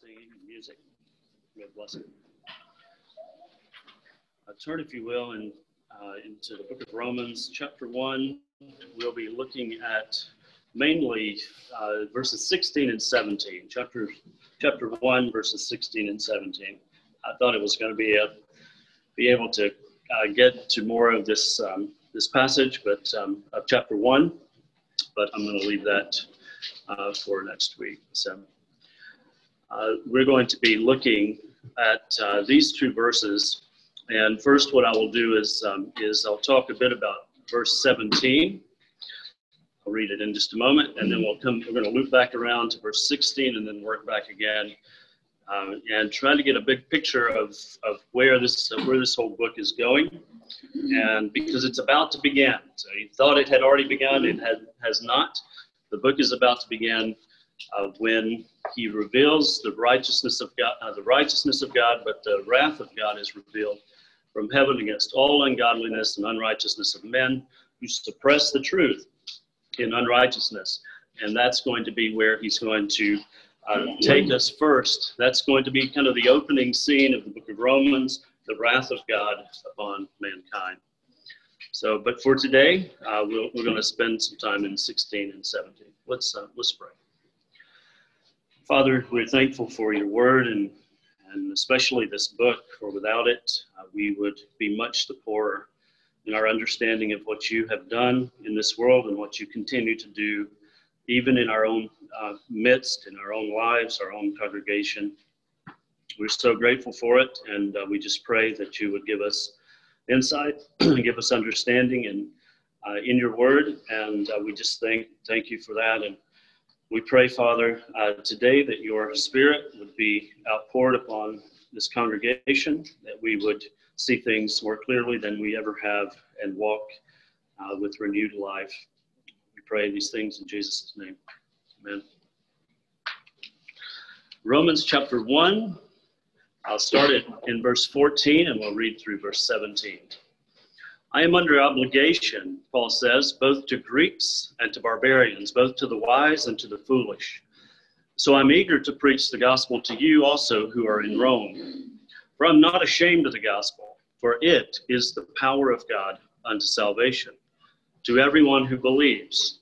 singing music. God bless it. Uh, turn, if you will, uh, into the book of Romans, chapter 1. We'll be looking at mainly uh, verses 16 and 17. Chapter, chapter 1, verses 16 and 17. I thought it was going to be, a, be able to uh, get to more of this, um, this passage but um, of chapter 1, but I'm going to leave that uh, for next week. So uh, we're going to be looking at uh, these two verses. And first, what I will do is, um, is I'll talk a bit about verse 17. I'll read it in just a moment, and then we'll come. We're going to loop back around to verse 16, and then work back again, uh, and try to get a big picture of, of where this where this whole book is going. And because it's about to begin, so you thought it had already begun, it had, has not. The book is about to begin uh, when he reveals the righteousness of God, uh, the righteousness of God, but the wrath of God is revealed from heaven against all ungodliness and unrighteousness of men who suppress the truth in unrighteousness. And that's going to be where he's going to uh, take us first. That's going to be kind of the opening scene of the book of Romans, the wrath of God upon mankind. So, but for today, uh, we we are going to spend some time in 16 and 17. Let's, uh, let's pray. Father, we're thankful for your word and, and especially this book, for without it, uh, we would be much the poorer in our understanding of what you have done in this world and what you continue to do, even in our own uh, midst, in our own lives, our own congregation. We're so grateful for it, and uh, we just pray that you would give us insight, and give us understanding, and uh, in your word. And uh, we just thank thank you for that. And we pray, Father, uh, today that your Spirit would be outpoured upon this congregation, that we would see things more clearly than we ever have, and walk uh, with renewed life. We pray these things in Jesus' name. Amen. Romans chapter 1. I'll start it in verse 14 and we'll read through verse 17. I am under obligation, Paul says, both to Greeks and to barbarians, both to the wise and to the foolish. So I'm eager to preach the gospel to you also who are in Rome. For I'm not ashamed of the gospel, for it is the power of God unto salvation, to everyone who believes,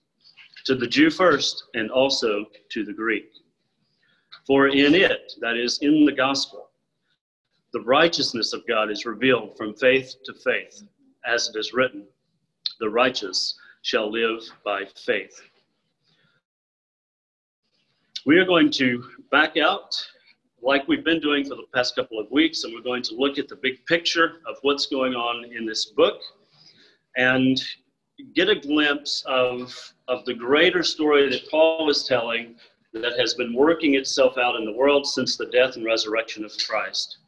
to the Jew first, and also to the Greek. For in it, that is, in the gospel, the righteousness of God is revealed from faith to faith as it is written, the righteous shall live by faith. We are going to back out like we've been doing for the past couple of weeks, and we're going to look at the big picture of what's going on in this book and get a glimpse of, of the greater story that Paul is telling that has been working itself out in the world since the death and resurrection of Christ.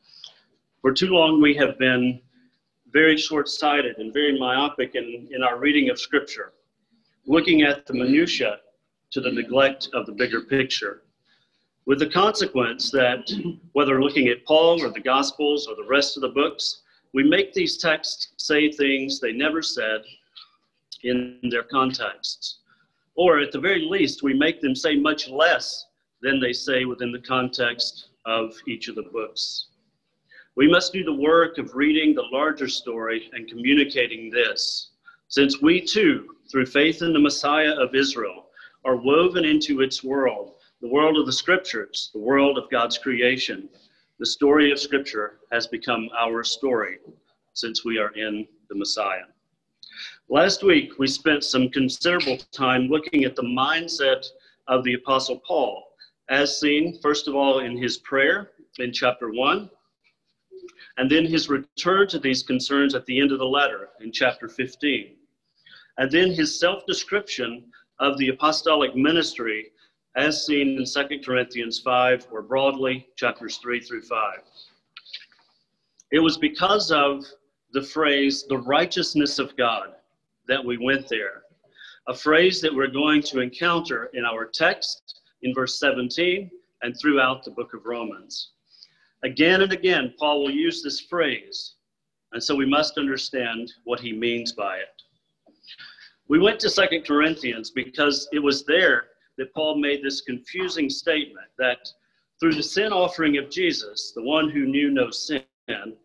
For too long, we have been very short sighted and very myopic in, in our reading of Scripture, looking at the minutiae to the neglect of the bigger picture. With the consequence that whether looking at Paul or the Gospels or the rest of the books, we make these texts say things they never said in their contexts. Or at the very least, we make them say much less than they say within the context of each of the books. We must do the work of reading the larger story and communicating this, since we too, through faith in the Messiah of Israel, are woven into its world, the world of the scriptures, the world of God's creation. The story of scripture has become our story since we are in the Messiah. Last week, we spent some considerable time looking at the mindset of the Apostle Paul, as seen, first of all, in his prayer in chapter 1, and then his return to these concerns at the end of the letter in chapter 15. And then his self description of the apostolic ministry as seen in 2 Corinthians 5, or broadly, chapters 3 through 5. It was because of the phrase, the righteousness of God, that we went there. A phrase that we're going to encounter in our text in verse 17 and throughout the book of Romans. Again and again, Paul will use this phrase, and so we must understand what he means by it. We went to Second Corinthians because it was there that Paul made this confusing statement that Through the sin offering of Jesus, the one who knew no sin,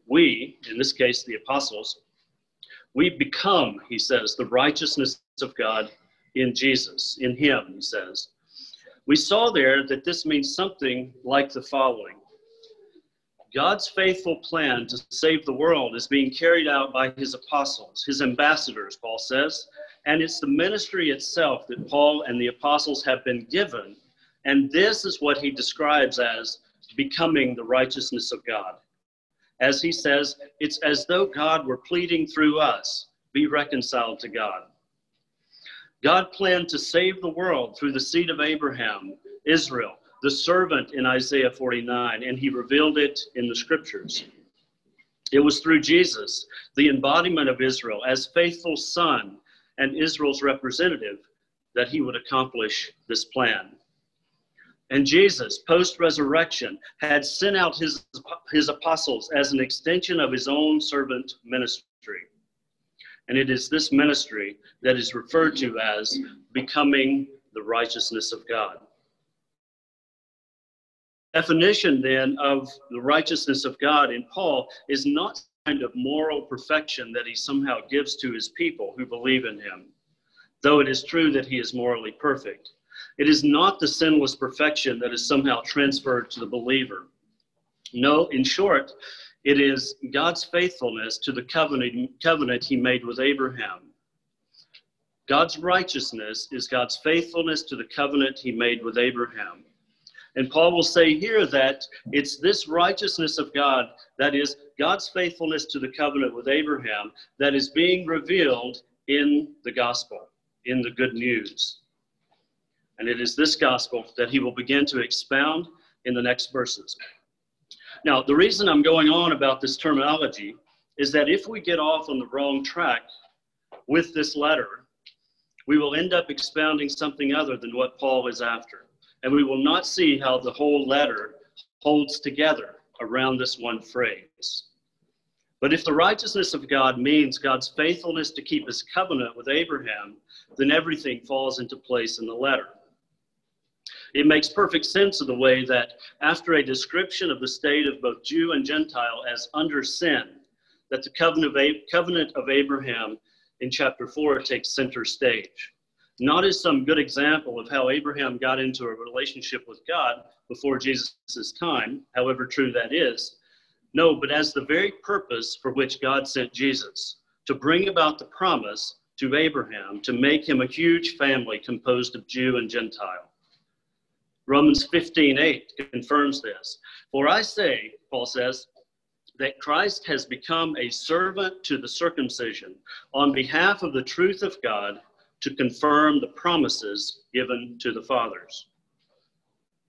we, in this case the apostles, we become, he says, the righteousness of God in Jesus, in him, he says. We saw there that this means something like the following God's faithful plan to save the world is being carried out by his apostles, his ambassadors, Paul says, and it's the ministry itself that Paul and the apostles have been given. And this is what he describes as becoming the righteousness of God. As he says, it's as though God were pleading through us, be reconciled to God. God planned to save the world through the seed of Abraham, Israel, the servant in Isaiah 49, and he revealed it in the scriptures. It was through Jesus, the embodiment of Israel, as faithful son and Israel's representative, that he would accomplish this plan. And Jesus, post resurrection, had sent out his, his apostles as an extension of his own servant ministry. And it is this ministry that is referred to as becoming the righteousness of God. Definition then of the righteousness of God in Paul is not kind of moral perfection that he somehow gives to his people who believe in him, though it is true that he is morally perfect. It is not the sinless perfection that is somehow transferred to the believer. No, in short, it is God's faithfulness to the covenant, covenant he made with Abraham. God's righteousness is God's faithfulness to the covenant he made with Abraham. And Paul will say here that it's this righteousness of God, that is God's faithfulness to the covenant with Abraham, that is being revealed in the gospel, in the good news. And it is this gospel that he will begin to expound in the next verses. Now, the reason I'm going on about this terminology is that if we get off on the wrong track with this letter, we will end up expounding something other than what Paul is after. And we will not see how the whole letter holds together around this one phrase. But if the righteousness of God means God's faithfulness to keep his covenant with Abraham, then everything falls into place in the letter. It makes perfect sense of the way that after a description of the state of both Jew and Gentile as under sin, that the covenant of, Abraham in chapter 4 takes center stage. Not as some good example of how Abraham got into a relationship with God before Jesus' time, however true that is. No, but as the very purpose for which God sent Jesus to bring about the promise to Abraham to make him a huge family composed of Jew and Gentile. Romans 15 8 confirms this. For I say, Paul says, that Christ has become a servant to the circumcision on behalf of the truth of God to confirm the promises given to the fathers.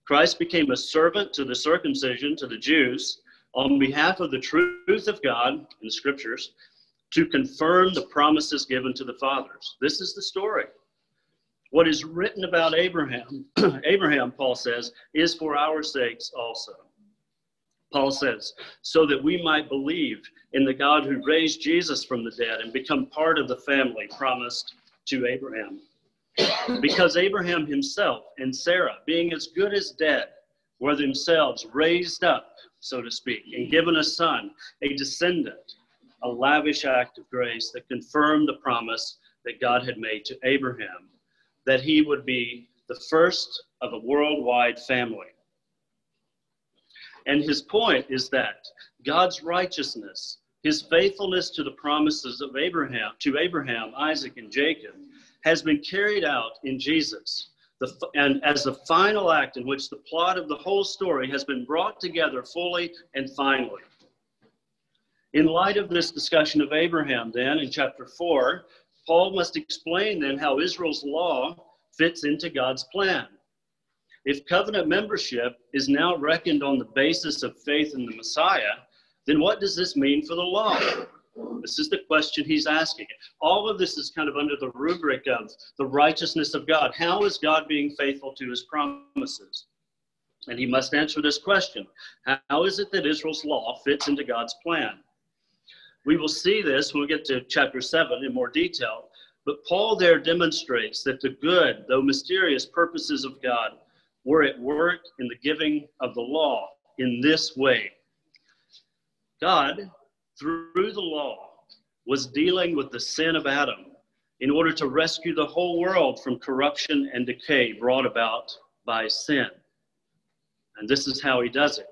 Christ became a servant to the circumcision, to the Jews, on behalf of the truth of God in the scriptures to confirm the promises given to the fathers. This is the story. What is written about Abraham, Abraham, Paul says, is for our sakes also. Paul says, so that we might believe in the God who raised Jesus from the dead and become part of the family promised to Abraham. Because Abraham himself and Sarah, being as good as dead, were themselves raised up, so to speak, and given a son, a descendant, a lavish act of grace that confirmed the promise that God had made to Abraham that he would be the first of a worldwide family. And his point is that God's righteousness, his faithfulness to the promises of Abraham, to Abraham, Isaac, and Jacob, has been carried out in Jesus. The, and as the final act in which the plot of the whole story has been brought together fully and finally. In light of this discussion of Abraham, then in chapter 4, Paul must explain then how Israel's law fits into God's plan. If covenant membership is now reckoned on the basis of faith in the Messiah, then what does this mean for the law? This is the question he's asking. All of this is kind of under the rubric of the righteousness of God. How is God being faithful to his promises? And he must answer this question How is it that Israel's law fits into God's plan? We will see this when we get to chapter 7 in more detail. But Paul there demonstrates that the good, though mysterious purposes of God were at work in the giving of the law in this way. God, through the law, was dealing with the sin of Adam in order to rescue the whole world from corruption and decay brought about by sin. And this is how he does it.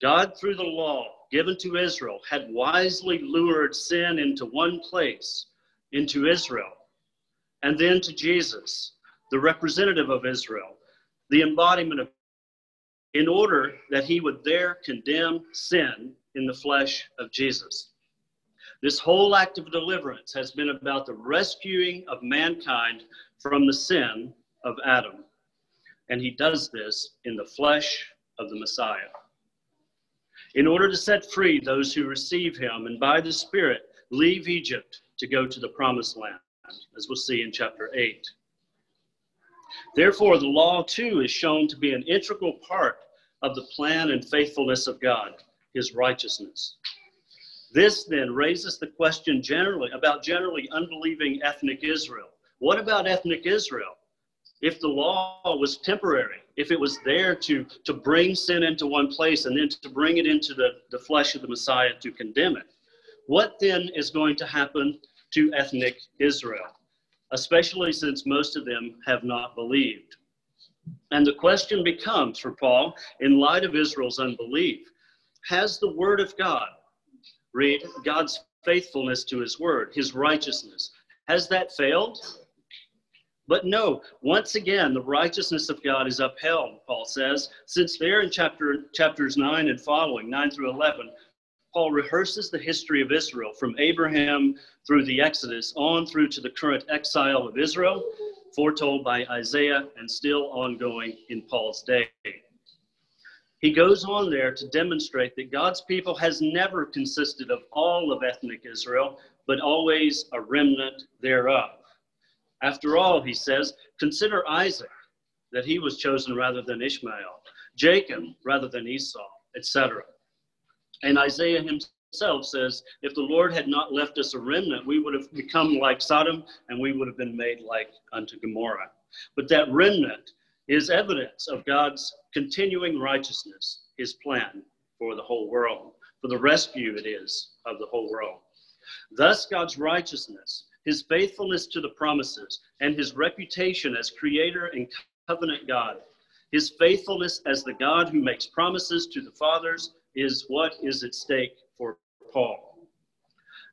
God, through the law given to Israel, had wisely lured sin into one place, into Israel, and then to Jesus, the representative of Israel, the embodiment of, in order that he would there condemn sin in the flesh of Jesus. This whole act of deliverance has been about the rescuing of mankind from the sin of Adam. And he does this in the flesh of the Messiah. In order to set free those who receive him and by the Spirit leave Egypt to go to the promised land, as we'll see in chapter 8. Therefore, the law too is shown to be an integral part of the plan and faithfulness of God, his righteousness. This then raises the question generally about generally unbelieving ethnic Israel. What about ethnic Israel? If the law was temporary, if it was there to, to bring sin into one place and then to bring it into the, the flesh of the Messiah to condemn it, what then is going to happen to ethnic Israel, especially since most of them have not believed? And the question becomes for Paul, in light of Israel's unbelief, has the word of God read God's faithfulness to his word, his righteousness. Has that failed? But no, once again, the righteousness of God is upheld, Paul says, since there in chapter, chapters 9 and following, 9 through 11, Paul rehearses the history of Israel from Abraham through the Exodus on through to the current exile of Israel, foretold by Isaiah and still ongoing in Paul's day. He goes on there to demonstrate that God's people has never consisted of all of ethnic Israel, but always a remnant thereof. After all, he says, consider Isaac, that he was chosen rather than Ishmael, Jacob rather than Esau, etc. And Isaiah himself says, if the Lord had not left us a remnant, we would have become like Sodom and we would have been made like unto Gomorrah. But that remnant is evidence of God's continuing righteousness, his plan for the whole world, for the rescue it is of the whole world. Thus, God's righteousness, his faithfulness to the promises, and his reputation as creator and covenant God, his faithfulness as the God who makes promises to the fathers, is what is at stake for Paul.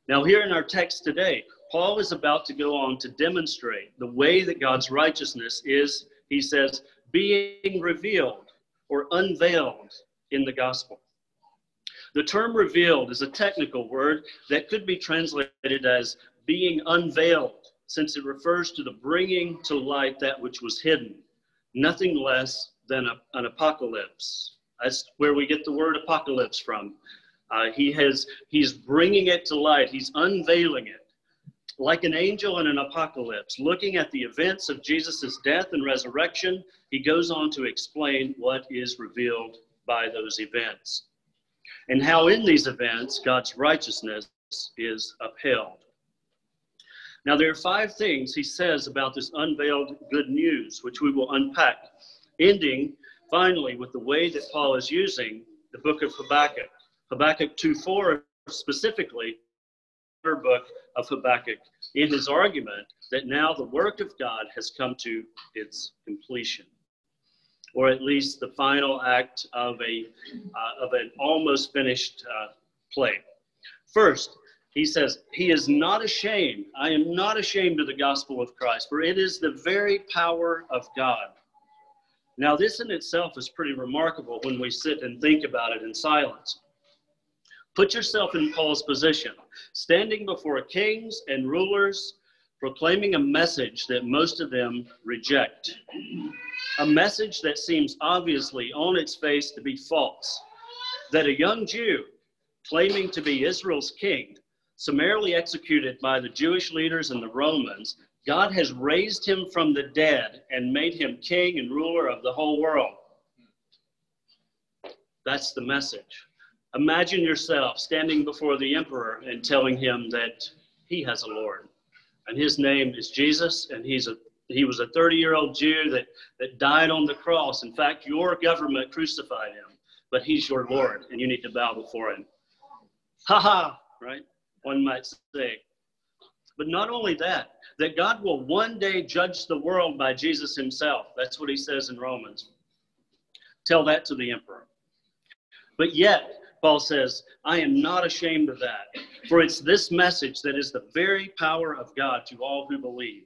Now, here in our text today, Paul is about to go on to demonstrate the way that God's righteousness is he says, being revealed or unveiled in the gospel. The term revealed is a technical word that could be translated as being unveiled, since it refers to the bringing to light that which was hidden, nothing less than a, an apocalypse. That's where we get the word apocalypse from. Uh, he has, he's bringing it to light, he's unveiling it like an angel in an apocalypse, looking at the events of Jesus' death and resurrection, he goes on to explain what is revealed by those events and how in these events God's righteousness is upheld. Now, there are five things he says about this unveiled good news, which we will unpack, ending finally with the way that Paul is using the book of Habakkuk. Habakkuk 2 4 specifically book of Habakkuk in his argument that now the work of God has come to its completion, or at least the final act of, a, uh, of an almost finished uh, play. First, he says, He is not ashamed. I am not ashamed of the gospel of Christ, for it is the very power of God. Now, this in itself is pretty remarkable when we sit and think about it in silence. Put yourself in Paul's position, standing before kings and rulers, proclaiming a message that most of them reject. A message that seems obviously on its face to be false. That a young Jew, claiming to be Israel's king, summarily executed by the Jewish leaders and the Romans, God has raised him from the dead and made him king and ruler of the whole world. That's the message. Imagine yourself standing before the emperor and telling him that he has a Lord, and his name is Jesus, and he's a He was a 30 year old Jew that, that died on the cross. In fact, your government crucified him, but he's your Lord, and you need to bow before him. Ha ha, right? One might say. But not only that, that God will one day judge the world by Jesus himself. That's what he says in Romans. Tell that to the emperor. But yet, Paul says, I am not ashamed of that, for it's this message that is the very power of God to all who believe.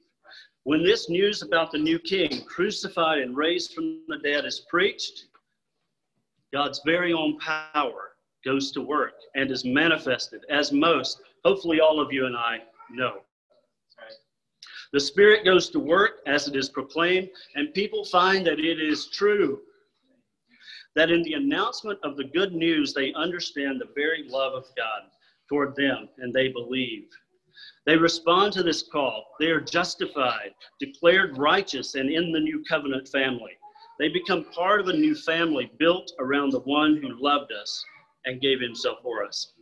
When this news about the new king, crucified and raised from the dead, is preached, God's very own power goes to work and is manifested, as most, hopefully, all of you and I know. The Spirit goes to work as it is proclaimed, and people find that it is true that in the announcement of the good news, they understand the very love of God toward them and they believe. They respond to this call. They are justified, declared righteous, and in the new covenant family. They become part of a new family built around the one who loved us and gave himself for us.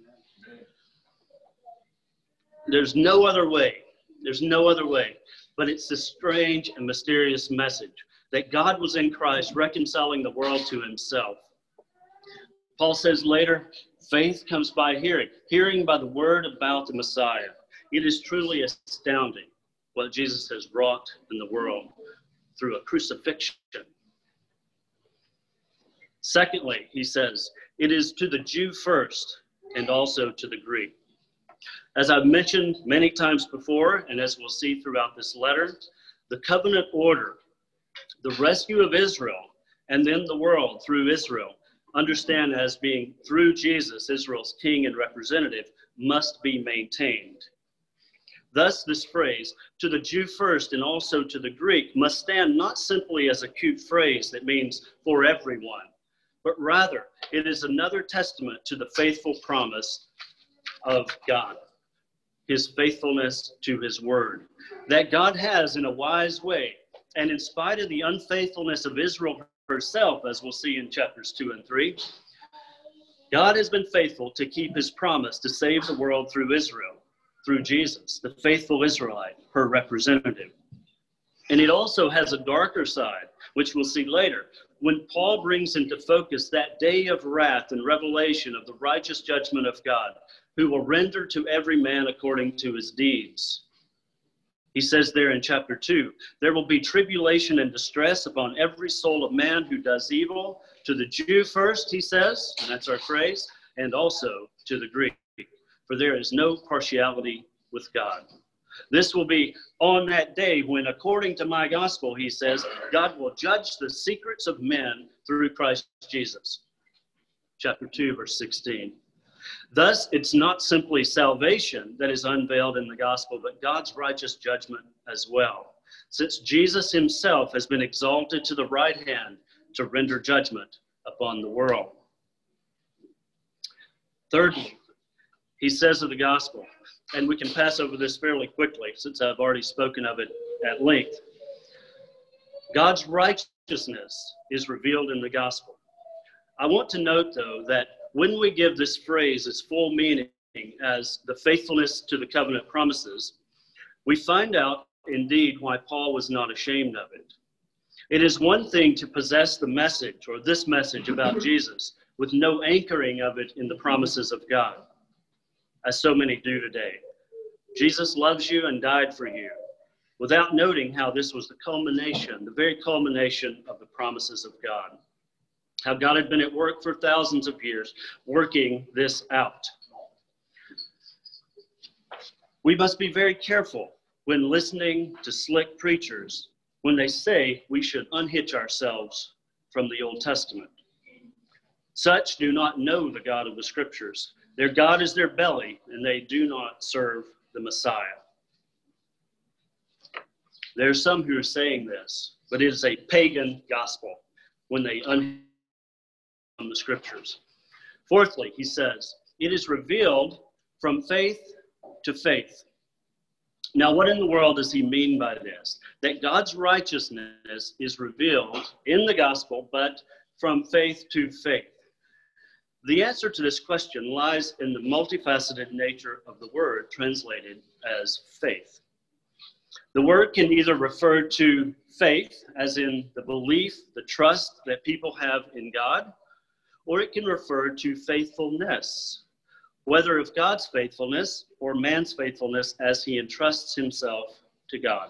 There's no other way. There's no other way. But it's this strange and mysterious message that God was in Christ reconciling the world to himself. Paul says later, faith comes by hearing, hearing by the word about the Messiah. It is truly astounding what Jesus has wrought in the world through a crucifixion. Secondly, he says, it is to the Jew first and also to the Greek. As I've mentioned many times before, and as we'll see throughout this letter, the covenant order the rescue of Israel and then the world through Israel, understand as being through Jesus, Israel's king and representative, must be maintained. Thus, this phrase, to the Jew first and also to the Greek, must stand not simply as a cute phrase that means for everyone, but rather it is another testament to the faithful promise of God, his faithfulness to his word, that God has, in a wise way, and in spite of the unfaithfulness of Israel herself, as we'll see in chapters 2 and 3, God has been faithful to keep his promise to save the world through Israel, through Jesus, the faithful Israelite, her representative. And it also has a darker side, which we'll see later, when Paul brings into focus that day of wrath and revelation of the righteous judgment of God, who will render to every man according to his deeds. He says there in chapter 2 there will be tribulation and distress upon every soul of man who does evil, to the Jew first, he says, and that's our phrase, and also to the Greek, for there is no partiality with God. This will be on that day when, according to my gospel, he says, God will judge the secrets of men through Christ Jesus. Chapter 2, verse 16. Thus, it's not simply salvation that is unveiled in the gospel, but God's righteous judgment as well, since Jesus himself has been exalted to the right hand to render judgment upon the world. Thirdly, he says of the gospel, and we can pass over this fairly quickly since I've already spoken of it at length. God's righteousness is revealed in the gospel. I want to note, though, that when we give this phrase its full meaning as the faithfulness to the covenant promises, we find out indeed why Paul was not ashamed of it. It is one thing to possess the message or this message about Jesus with no anchoring of it in the promises of God, as so many do today. Jesus loves you and died for you, without noting how this was the culmination, the very culmination of the promises of God how God had been at work for thousands of years, working this out. We must be very careful when listening to slick preachers when they say we should unhitch ourselves from the Old Testament. Such do not know the God of the Scriptures. Their God is their belly, and they do not serve the Messiah. There are some who are saying this, but it is a pagan gospel when they unhitch from the scriptures. Fourthly, he says, it is revealed from faith to faith. Now, what in the world does he mean by this? That God's righteousness is revealed in the gospel, but from faith to faith. The answer to this question lies in the multifaceted nature of the word translated as faith. The word can either refer to faith, as in the belief, the trust that people have in God, or it can refer to faithfulness, whether of God's faithfulness or man's faithfulness as he entrusts himself to God.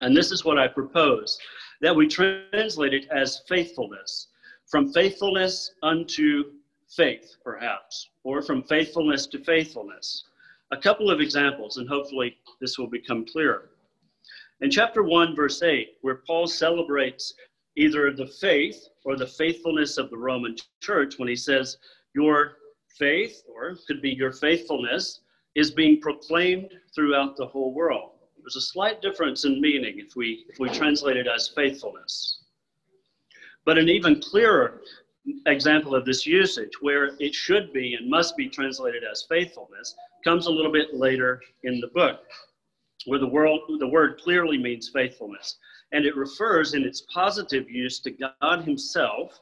And this is what I propose that we translate it as faithfulness, from faithfulness unto faith, perhaps, or from faithfulness to faithfulness. A couple of examples, and hopefully this will become clearer. In chapter 1, verse 8, where Paul celebrates either the faith or the faithfulness of the Roman church when he says, Your faith, or could be your faithfulness, is being proclaimed throughout the whole world. There's a slight difference in meaning if we, if we translate it as faithfulness. But an even clearer example of this usage, where it should be and must be translated as faithfulness, comes a little bit later in the book, where the, world, the word clearly means faithfulness. And it refers in its positive use to God Himself,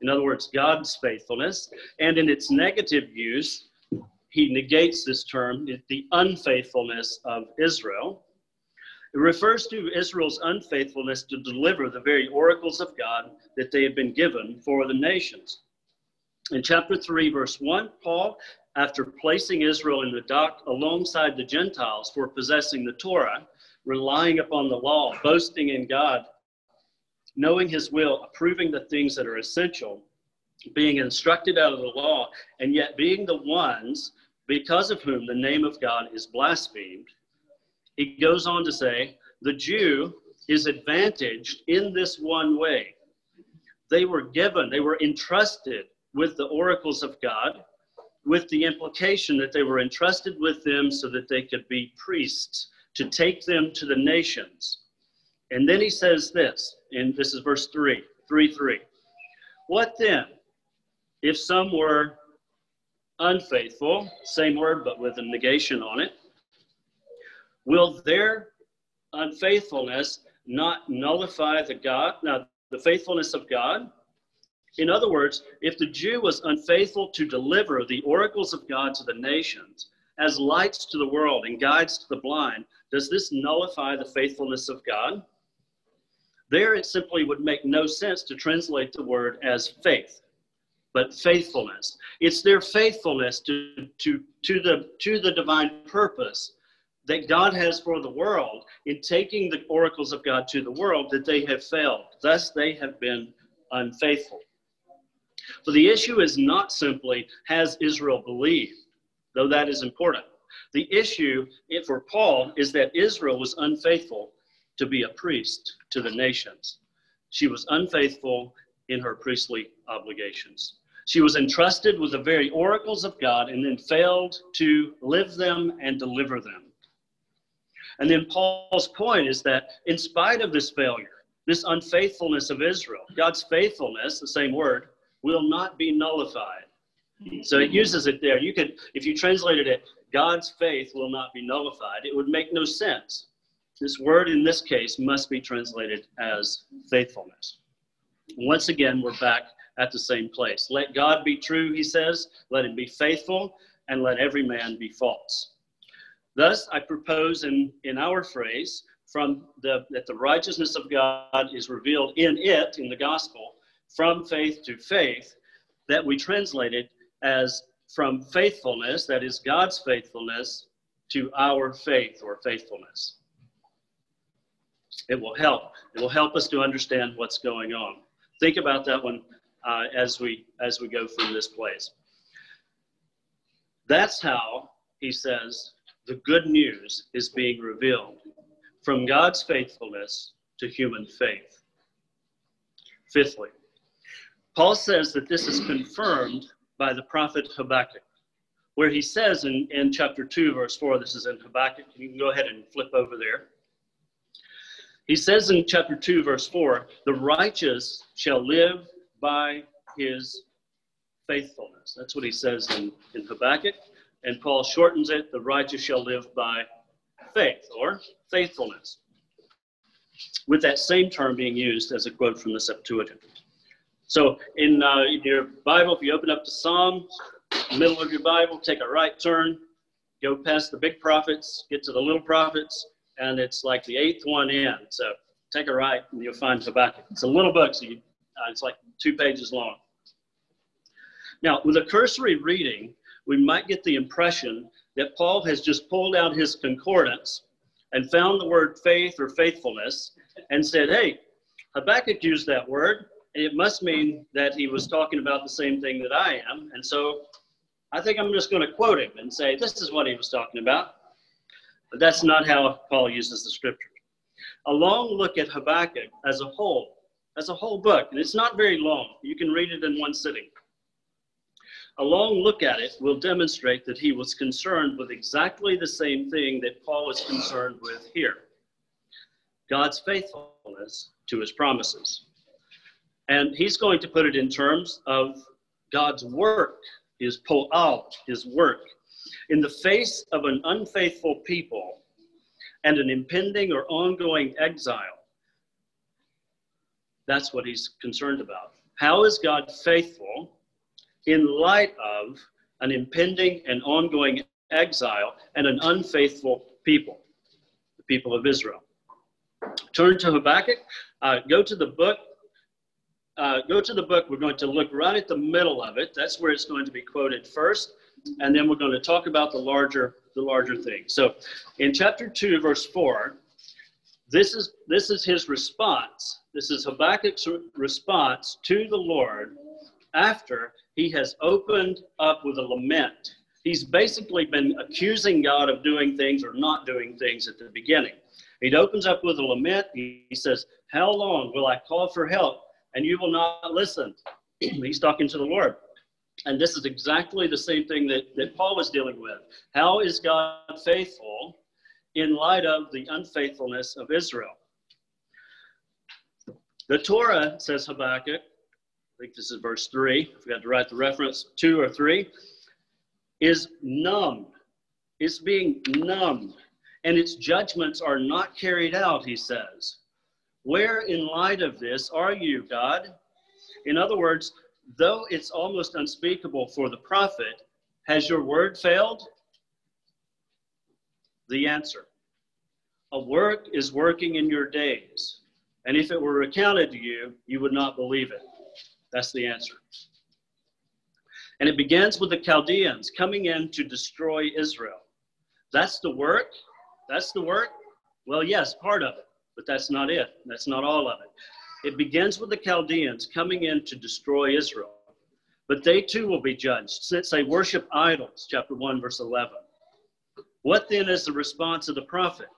in other words, God's faithfulness, and in its negative use he negates this term, the unfaithfulness of Israel. It refers to Israel's unfaithfulness to deliver the very oracles of God that they had been given for the nations. In chapter 3, verse 1, Paul, after placing Israel in the dock alongside the Gentiles for possessing the Torah, relying upon the law, boasting in God, knowing his will, approving the things that are essential, being instructed out of the law, and yet being the ones because of whom the name of God is blasphemed, he goes on to say, the Jew is advantaged in this one way. They were given, they were entrusted with the oracles of God, with the implication that they were entrusted with them so that they could be priests to take them to the nations. And then he says this, and this is verse 3 3 3. What then? If some were unfaithful, same word but with a negation on it, will their unfaithfulness not nullify the God, now the faithfulness of God? In other words, if the Jew was unfaithful to deliver the oracles of God to the nations as lights to the world and guides to the blind, does this nullify the faithfulness of God? There, it simply would make no sense to translate the word as faith but faithfulness. It's their faithfulness to, to, to, the, to the divine purpose that God has for the world in taking the oracles of God to the world that they have failed. Thus, they have been unfaithful. So the issue is not simply has Israel believed, though that is important. The issue for Paul is that Israel was unfaithful to be a priest to the nations. She was unfaithful in her priestly obligations. She was entrusted with the very oracles of God and then failed to live them and deliver them. And then Paul's point is that in spite of this failure, this unfaithfulness of Israel, God's faithfulness, the same word, will not be nullified. So it uses it there. You could, if you translated it, God's faith will not be nullified, it would make no sense. This word in this case must be translated as faithfulness. Once again, we're back at the same place. Let God be true, he says, let him be faithful, and let every man be false. Thus, I propose in, in our phrase, from the, that the righteousness of God is revealed in it, in the gospel, from faith to faith, that we translate it as from faithfulness, that is God's faithfulness, to our faith or faithfulness. It will help. It will help us to understand what's going on. Think about that one uh, as we as we go through this place. That's how he says the good news is being revealed from God's faithfulness to human faith. Fifthly, Paul says that this is confirmed by the prophet Habakkuk, where he says in, in chapter 2, verse 4, this is in Habakkuk, you can go ahead and flip over there. He says in chapter 2, verse 4, the righteous shall live by his faithfulness. That's what he says in, in Habakkuk. And Paul shortens it the righteous shall live by faith or faithfulness, with that same term being used as a quote from the Septuagint. So in, uh, in your Bible, if you open up to Psalms, middle of your Bible, take a right turn, go past the big prophets, get to the little prophets, and it's like the eighth one in. So take a right and you'll find Habakkuk. It's a little book, so you, uh, it's like two pages long. Now, with a cursory reading, we might get the impression that Paul has just pulled out his concordance and found the word faith or faithfulness and said, hey, Habakkuk used that word. It must mean that he was talking about the same thing that I am. And so I think I'm just going to quote him and say, this is what he was talking about. But that's not how Paul uses the scripture. A long look at Habakkuk as a whole, as a whole book, and it's not very long. You can read it in one sitting. A long look at it will demonstrate that he was concerned with exactly the same thing that Paul is concerned with here God's faithfulness to his promises. And he's going to put it in terms of God's work, his po'al, his work. In the face of an unfaithful people and an impending or ongoing exile, that's what he's concerned about. How is God faithful in light of an impending and ongoing exile and an unfaithful people, the people of Israel. Turn to Habakkuk, uh, go to the book. Uh, go to the book. We're going to look right at the middle of it. That's where it's going to be quoted first, and then we're going to talk about the larger the larger thing. So, in chapter two, verse four, this is this is his response. This is Habakkuk's response to the Lord after he has opened up with a lament. He's basically been accusing God of doing things or not doing things at the beginning. He opens up with a lament. He, says, How long will I call for help and you will not listen? He's talking to the Lord. And this is exactly the same thing that, that Paul was dealing with. How is God faithful in light of the unfaithfulness of Israel? The Torah, says Habakkuk, I think this is verse three. I forgot to write the reference, two or three, is numb. It's being numbed, and its judgments are not carried out, he says. Where, in light of this, are you, God? In other words, though it's almost unspeakable for the prophet, has your word failed? The answer a work is working in your days, and if it were recounted to you, you would not believe it. That's the answer. And it begins with the Chaldeans coming in to destroy Israel. That's the work. That's the work. Well, yes, part of it, but that's not it. That's not all of it. It begins with the Chaldeans coming in to destroy Israel. But they too will be judged since they worship idols, chapter 1, verse 11. What then is the response of the prophet?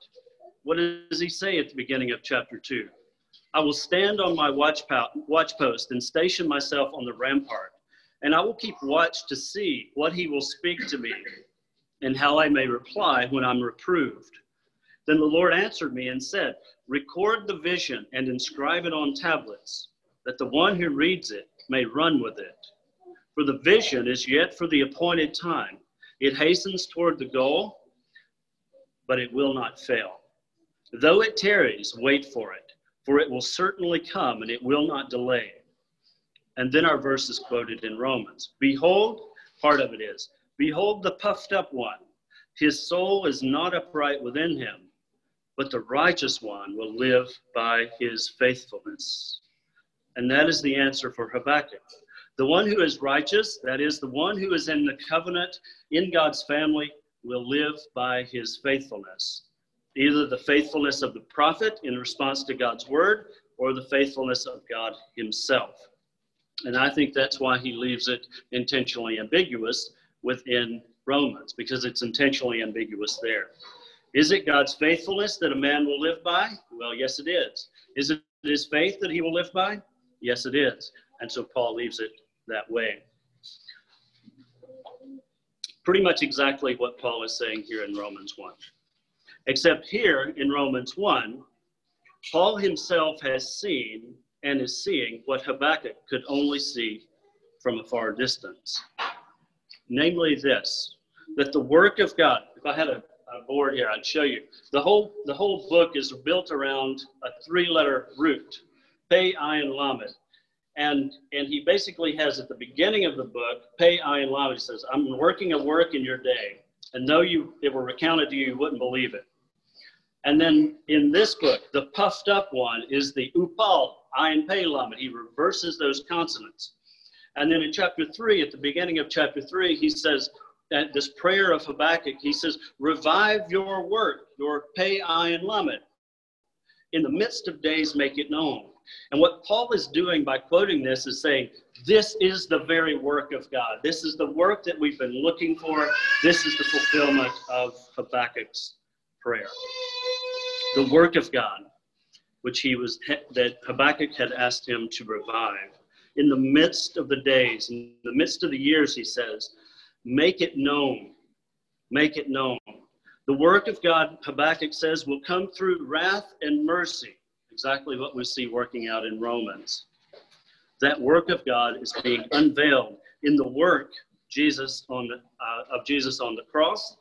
What does he say at the beginning of chapter 2? I will stand on my watch, po- watch post and station myself on the rampart, and I will keep watch to see what he will speak to me and how I may reply when I'm reproved. Then the Lord answered me and said, Record the vision and inscribe it on tablets, that the one who reads it may run with it. For the vision is yet for the appointed time. It hastens toward the goal, but it will not fail. Though it tarries, wait for it for it will certainly come and it will not delay. And then our verse is quoted in Romans. Behold, part of it is, Behold the puffed up one. His soul is not upright within him, but the righteous one will live by his faithfulness. And that is the answer for Habakkuk. The one who is righteous, that is, the one who is in the covenant in God's family, will live by his faithfulness either the faithfulness of the prophet in response to God's word or the faithfulness of God himself. And I think that's why he leaves it intentionally ambiguous within Romans, because it's intentionally ambiguous there. Is it God's faithfulness that a man will live by? Well, yes, it is. Is it his faith that he will live by? Yes, it is. And so Paul leaves it that way. Pretty much exactly what Paul is saying here in Romans 1. Except here in Romans 1, Paul himself has seen and is seeing what Habakkuk could only see from a far distance. Namely, this that the work of God, if I had a, a board here, I'd show you. The whole, the whole book is built around a three letter root, Pei Ayin Lamed. And, and he basically has at the beginning of the book, Pei Ayin Lamed, he says, I'm working a work in your day. And though you, it were recounted to you, you wouldn't believe it. And then in this book, the puffed up one is the upal, ayin pei lamed. He reverses those consonants. And then in chapter three, at the beginning of chapter three, he says that this prayer of Habakkuk, he says, revive your work, your pei and lamed. In the midst of days, make it known. And what Paul is doing by quoting this is saying, this is the very work of God. This is the work that we've been looking for. This is the fulfillment of Habakkuk's prayer. The work of God, which he was that Habakkuk had asked him to revive. In the midst of the days, in the midst of the years, he says, make it known. Make it known. The work of God, Habakkuk says, will come through wrath and mercy exactly what we see working out in Romans. That work of God is being unveiled in the work Jesus on the, uh, of Jesus on the cross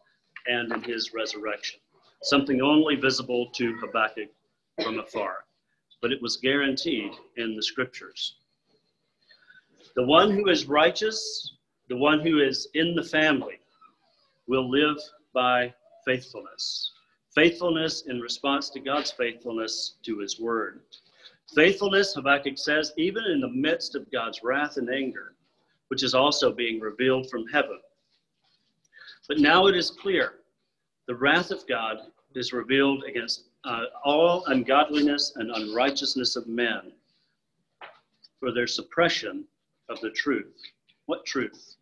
and in his resurrection. Something only visible to Habakkuk from afar, but it was guaranteed in the scriptures. The one who is righteous, the one who is in the family, will live by faithfulness. Faithfulness in response to God's faithfulness to his word. Faithfulness, Habakkuk says, even in the midst of God's wrath and anger, which is also being revealed from heaven. But now it is clear the wrath of God is revealed against uh, all ungodliness and unrighteousness of men for their suppression of the truth. What truth?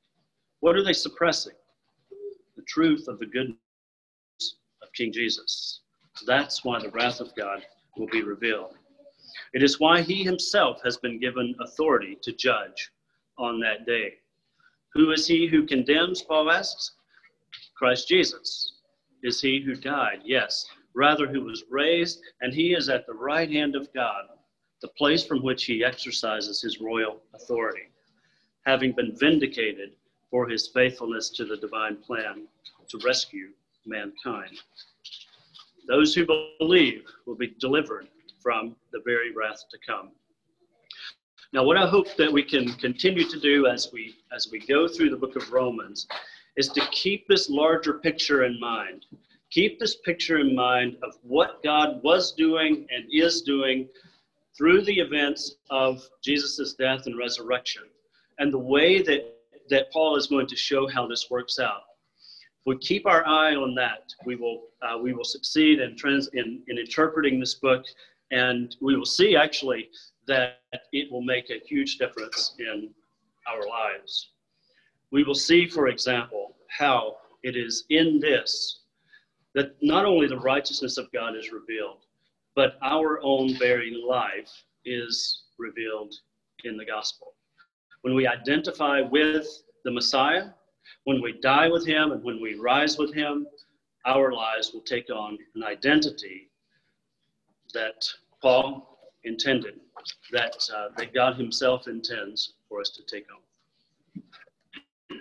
What are they suppressing? The truth of the good King Jesus. That's why the wrath of God will be revealed. It is why he himself has been given authority to judge on that day. Who is he who condemns? Paul asks. Christ Jesus. Is he who died? Yes. Rather, who was raised, and he is at the right hand of God, the place from which he exercises his royal authority, having been vindicated for his faithfulness to the divine plan to rescue mankind. Those who believe will be delivered from the very wrath to come. Now, what I hope that we can continue to do as we as we go through the book of Romans is to keep this larger picture in mind. Keep this picture in mind of what God was doing and is doing through the events of Jesus' death and resurrection, and the way that, that Paul is going to show how this works out. If we keep our eye on that, we will, uh, we will succeed in, trans- in, in interpreting this book, and we will see actually that it will make a huge difference in our lives. We will see, for example, how it is in this that not only the righteousness of God is revealed, but our own very life is revealed in the gospel. When we identify with the Messiah, when we die with him and when we rise with him, our lives will take on an identity that Paul intended, that, uh, that God himself intends for us to take on.